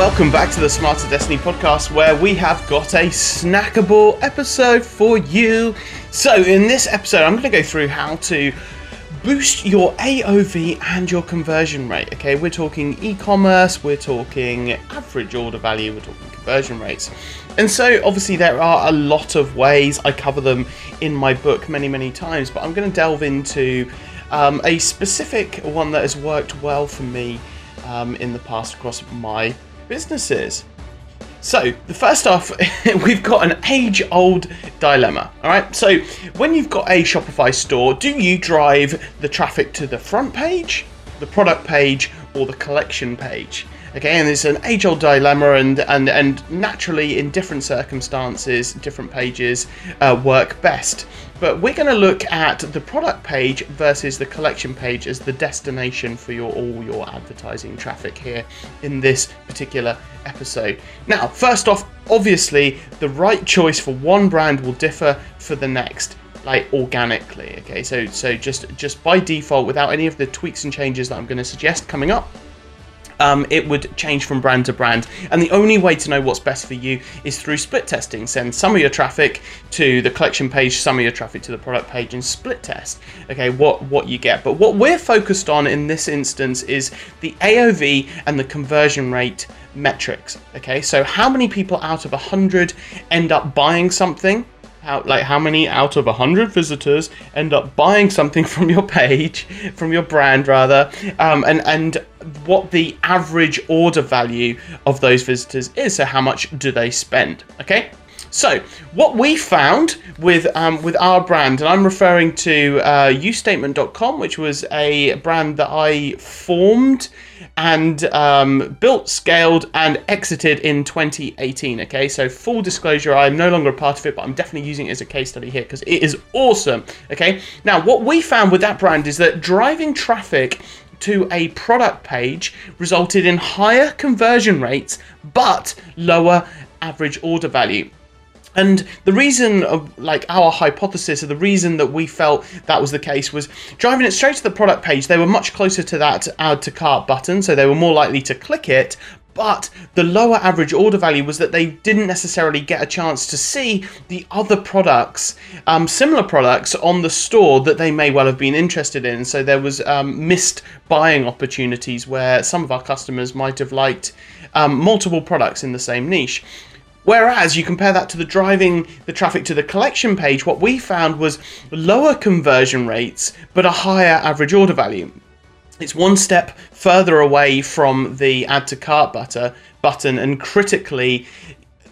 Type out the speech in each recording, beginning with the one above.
welcome back to the Smarter Destiny podcast, where we have got a snackable episode for you. So, in this episode, I'm going to go through how to boost your AOV and your conversion rate. Okay, we're talking e commerce, we're talking average order value, we're talking conversion rates. And so, obviously, there are a lot of ways. I cover them in my book many, many times, but I'm going to delve into um, a specific one that has worked well for me um, in the past across my businesses. So, the first off, we've got an age old dilemma. All right. So, when you've got a Shopify store, do you drive the traffic to the front page, the product page, or the collection page? And it's an age-old dilemma, and and and naturally, in different circumstances, different pages uh, work best. But we're going to look at the product page versus the collection page as the destination for your all your advertising traffic here in this particular episode. Now, first off, obviously, the right choice for one brand will differ for the next like organically okay so so just just by default without any of the tweaks and changes that i'm going to suggest coming up um, it would change from brand to brand. And the only way to know what's best for you is through split testing. Send some of your traffic to the collection page, some of your traffic to the product page, and split test. Okay, what what you get. But what we're focused on in this instance is the AOV and the conversion rate metrics. Okay, so how many people out of 100 end up buying something? How like how many out of 100 visitors end up buying something from your page from your brand rather? Um, and and what the average order value of those visitors is so how much do they spend okay so what we found with um, with our brand, and I'm referring to uh, ustatement.com, which was a brand that I formed and um, built, scaled, and exited in 2018. Okay, so full disclosure, I'm no longer a part of it, but I'm definitely using it as a case study here because it is awesome. Okay, now what we found with that brand is that driving traffic to a product page resulted in higher conversion rates but lower average order value. And the reason of like our hypothesis or the reason that we felt that was the case was driving it straight to the product page, they were much closer to that add to cart button, so they were more likely to click it. But the lower average order value was that they didn't necessarily get a chance to see the other products, um, similar products on the store that they may well have been interested in. So there was um, missed buying opportunities where some of our customers might have liked um, multiple products in the same niche. Whereas you compare that to the driving the traffic to the collection page, what we found was lower conversion rates but a higher average order value. It's one step further away from the add to cart butter button and critically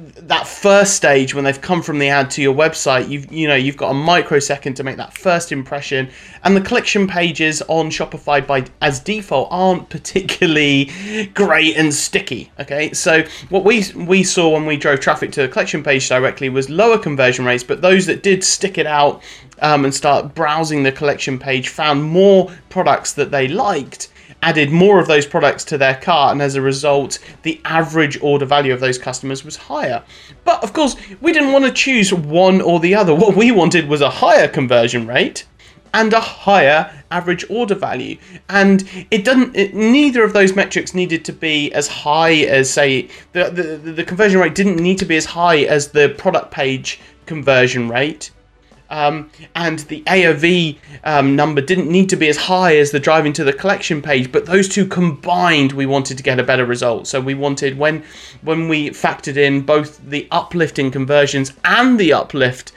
that first stage when they've come from the ad to your website you've you know you've got a microsecond to make that first impression. And the collection pages on shopify by as default aren't particularly great and sticky okay? So what we we saw when we drove traffic to the collection page directly was lower conversion rates but those that did stick it out um, and start browsing the collection page found more products that they liked added more of those products to their cart, and as a result, the average order value of those customers was higher. But of course, we didn't want to choose one or the other. What we wanted was a higher conversion rate and a higher average order value and it doesn't it, neither of those metrics needed to be as high as say the, the the conversion rate didn't need to be as high as the product page conversion rate um, and the AOV um, number didn't need to be as high as the driving to the collection page, but those two combined, we wanted to get a better result. So we wanted when when we factored in both the uplift in conversions and the uplift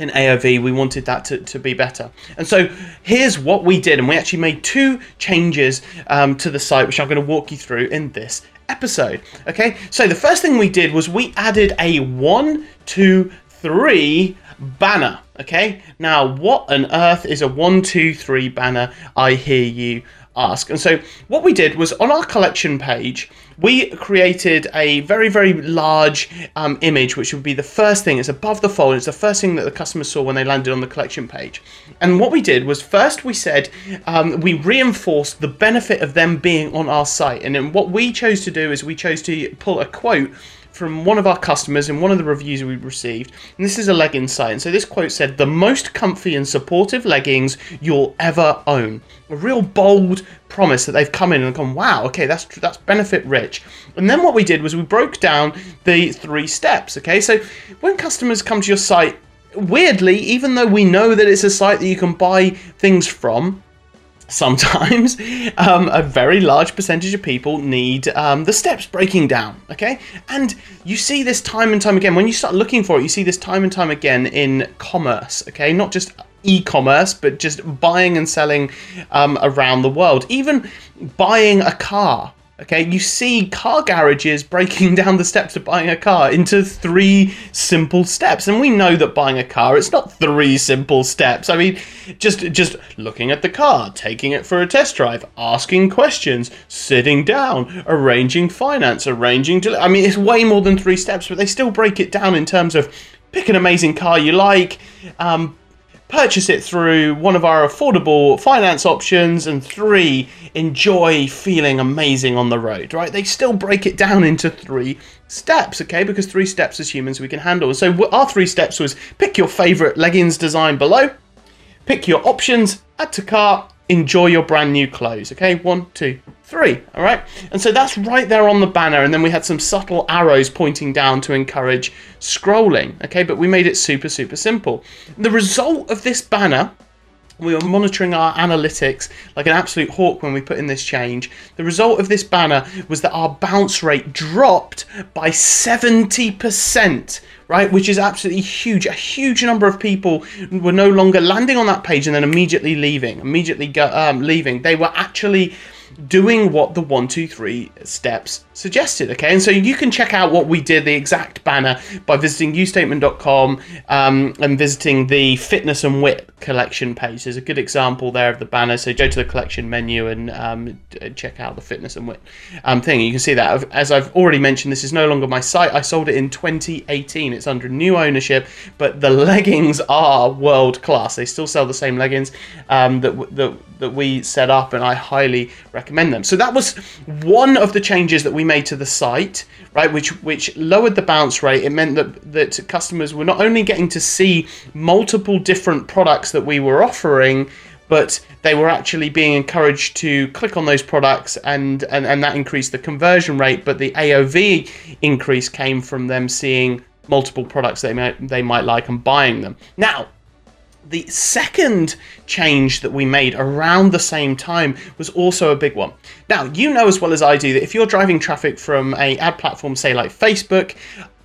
in AOV, we wanted that to, to be better. And so here's what we did, and we actually made two changes um, to the site, which I'm going to walk you through in this episode. Okay, so the first thing we did was we added a one, two, three banner. Okay, now what on earth is a one, two, three banner? I hear you ask. And so what we did was on our collection page, we created a very, very large um, image, which would be the first thing. It's above the fold. It's the first thing that the customer saw when they landed on the collection page. And what we did was first we said um, we reinforced the benefit of them being on our site. And then what we chose to do is we chose to pull a quote from one of our customers in one of the reviews we received, and this is a leggings site. And so this quote said, "The most comfy and supportive leggings you'll ever own." A real bold promise that they've come in and gone, "Wow, okay, that's that's benefit rich." And then what we did was we broke down the three steps. Okay, so when customers come to your site, weirdly, even though we know that it's a site that you can buy things from, sometimes um, a very large percentage of people need um, the steps breaking down okay? And you see this time and time again. When you start looking for it you see this time and time again in commerce okay? Not just e-commerce but just buying and selling um, around the world. Even buying a car Okay, you see car garages breaking down the steps of buying a car into three simple steps. And we know that buying a car, it's not three simple steps. I mean, just just looking at the car, taking it for a test drive, asking questions, sitting down, arranging finance, arranging to I mean, it's way more than three steps, but they still break it down in terms of pick an amazing car you like, um, purchase it through one of our affordable finance options, and three, enjoy feeling amazing on the road, right? They still break it down into three steps, okay? Because three steps as humans we can handle. So our three steps was pick your favorite leggings design below, pick your options, add to cart, enjoy your brand new clothes. Okay, one, two, three. All right, and so that's right there on the banner. And then we had some subtle arrows pointing down to encourage scrolling. Okay, but we made it super, super simple. The result of this banner. We were monitoring our analytics like an absolute hawk when we put in this change. The result of this banner was that our bounce rate dropped by 70% right? Which is absolutely huge. A huge number of people were no longer landing on that page and then immediately leaving, immediately go, um, leaving. They were actually doing what the one, two, three steps suggested. Okay, and so you can check out what we did, the exact banner, by visiting ustatement.com um, and visiting the fitness and wit collection page. There's a good example there of the banner. So go to the collection menu and um, check out the fitness and wit um, thing. You can see that. As I've already mentioned, this is no longer my site. I sold it in 2018. It's under new ownership, but the leggings are world class. They still sell the same leggings um, that, that that we set up, and I highly recommend them. So that was one of the changes that we made to the site, right? Which which lowered the bounce rate. It meant that that customers were not only getting to see multiple different products that we were offering, but they were actually being encouraged to click on those products and, and, and that increased the conversion rate but the AOV increase came from them seeing multiple products they might they might like and buying them now the second change that we made around the same time was also a big one. Now, you know as well as I do that if you're driving traffic from a ad platform, say like Facebook,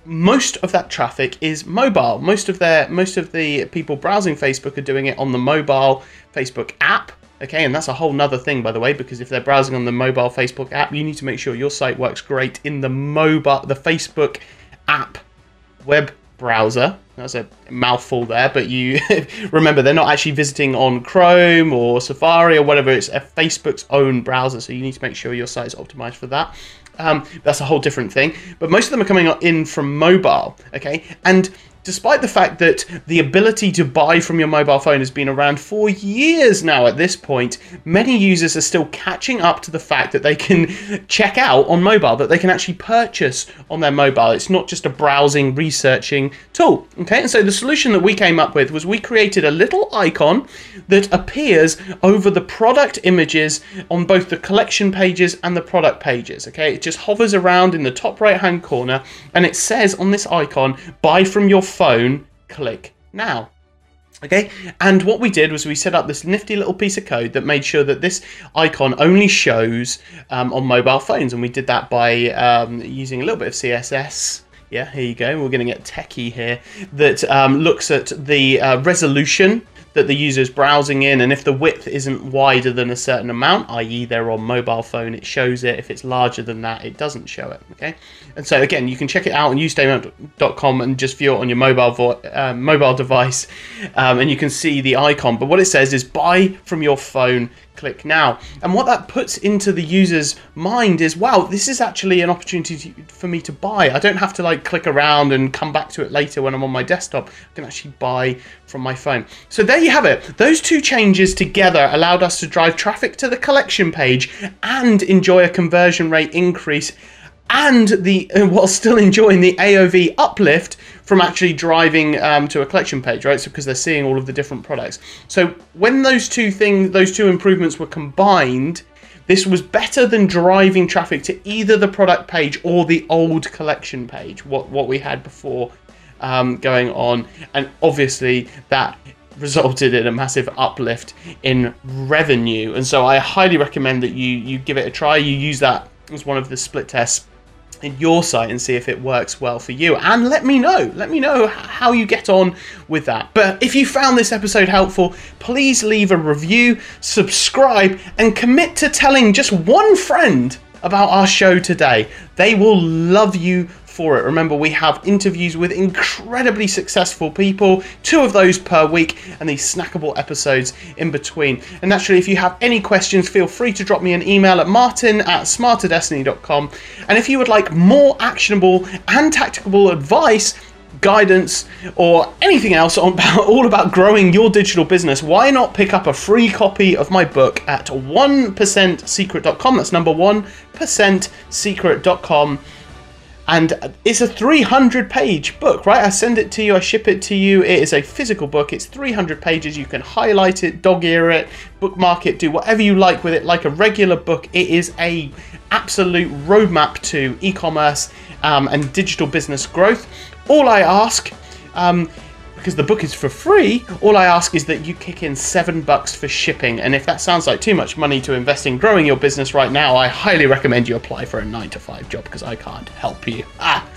most of that traffic is mobile. Most of their most of the people browsing Facebook are doing it on the mobile Facebook app. Okay, and that's a whole nother thing, by the way, because if they're browsing on the mobile Facebook app, you need to make sure your site works great in the mobile, the Facebook app web browser. That's a mouthful there, but you remember they're not actually visiting on Chrome or Safari or whatever. It's a Facebook's own browser, so you need to make sure your site is optimized for that. Um, that's a whole different thing. But most of them are coming in from mobile, okay? And despite the fact that the ability to buy from your mobile phone has been around for years now at this point, many users are still catching up to the fact that they can check out on mobile, that they can actually purchase on their mobile. It's not just a browsing, researching tool. Okay, and so the solution that we came up with was we created a little icon that appears over the product images on both the collection pages and the product pages. Okay, it just hovers around in the top right hand corner and it says on this icon, buy from your phone, click now. Okay, and what we did was we set up this nifty little piece of code that made sure that this icon only shows um, on mobile phones, and we did that by um, using a little bit of CSS. Yeah, here you go. We're going to get techie here that um, looks at the uh, resolution that the user is browsing in, and if the width isn't wider than a certain amount, i.e., they're on mobile phone, it shows it. If it's larger than that, it doesn't show it. Okay, and so again, you can check it out on ustatement.com and just view it on your mobile vo- uh, mobile device, um, and you can see the icon. But what it says is buy from your phone click now. And what that puts into the user's mind is, wow, this is actually an opportunity to, for me to buy. I don't have to like click around and come back to it later when I'm on my desktop. I can actually buy from my phone. So there you have it. Those two changes together allowed us to drive traffic to the collection page and enjoy a conversion rate increase and the while still enjoying the AOV uplift from actually driving um, to a collection page, right? So because they're seeing all of the different products. So when those two things, those two improvements were combined, this was better than driving traffic to either the product page or the old collection page, what what we had before um, going on, and obviously that resulted in a massive uplift in revenue. And so I highly recommend that you you give it a try. You use that as one of the split tests your site and see if it works well for you. And let me know let me know how you get on with that. But if you found this episode helpful please leave a review subscribe and commit to telling just one friend about our show today. They will love you for it. Remember, we have interviews with incredibly successful people, two of those per week, and these snackable episodes in between. And naturally, if you have any questions, feel free to drop me an email at martin at smarterdestiny.com. And if you would like more actionable and tactical advice, guidance or anything else on about, all about growing your digital business, why not pick up a free copy of my book at 1%secret.com? That's number 1%secret.com and it's a 300 page book right? I send it to you i ship it to you. It is a physical book. It's 300 pages. You can highlight it dog ear it bookmark it do whatever you like with it like a regular book. It is a absolute roadmap to e-commerce um, and digital business growth. All i ask um, because the book is for free, all I ask is that you kick in seven bucks for shipping. And if that sounds like too much money to invest in growing your business right now, I highly recommend you apply for a nine to five job because I can't help you. Ah,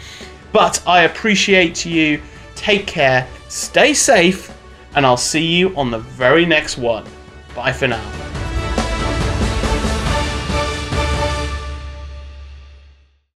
but I appreciate you. Take care, stay safe, and I'll see you on the very next one. Bye for now.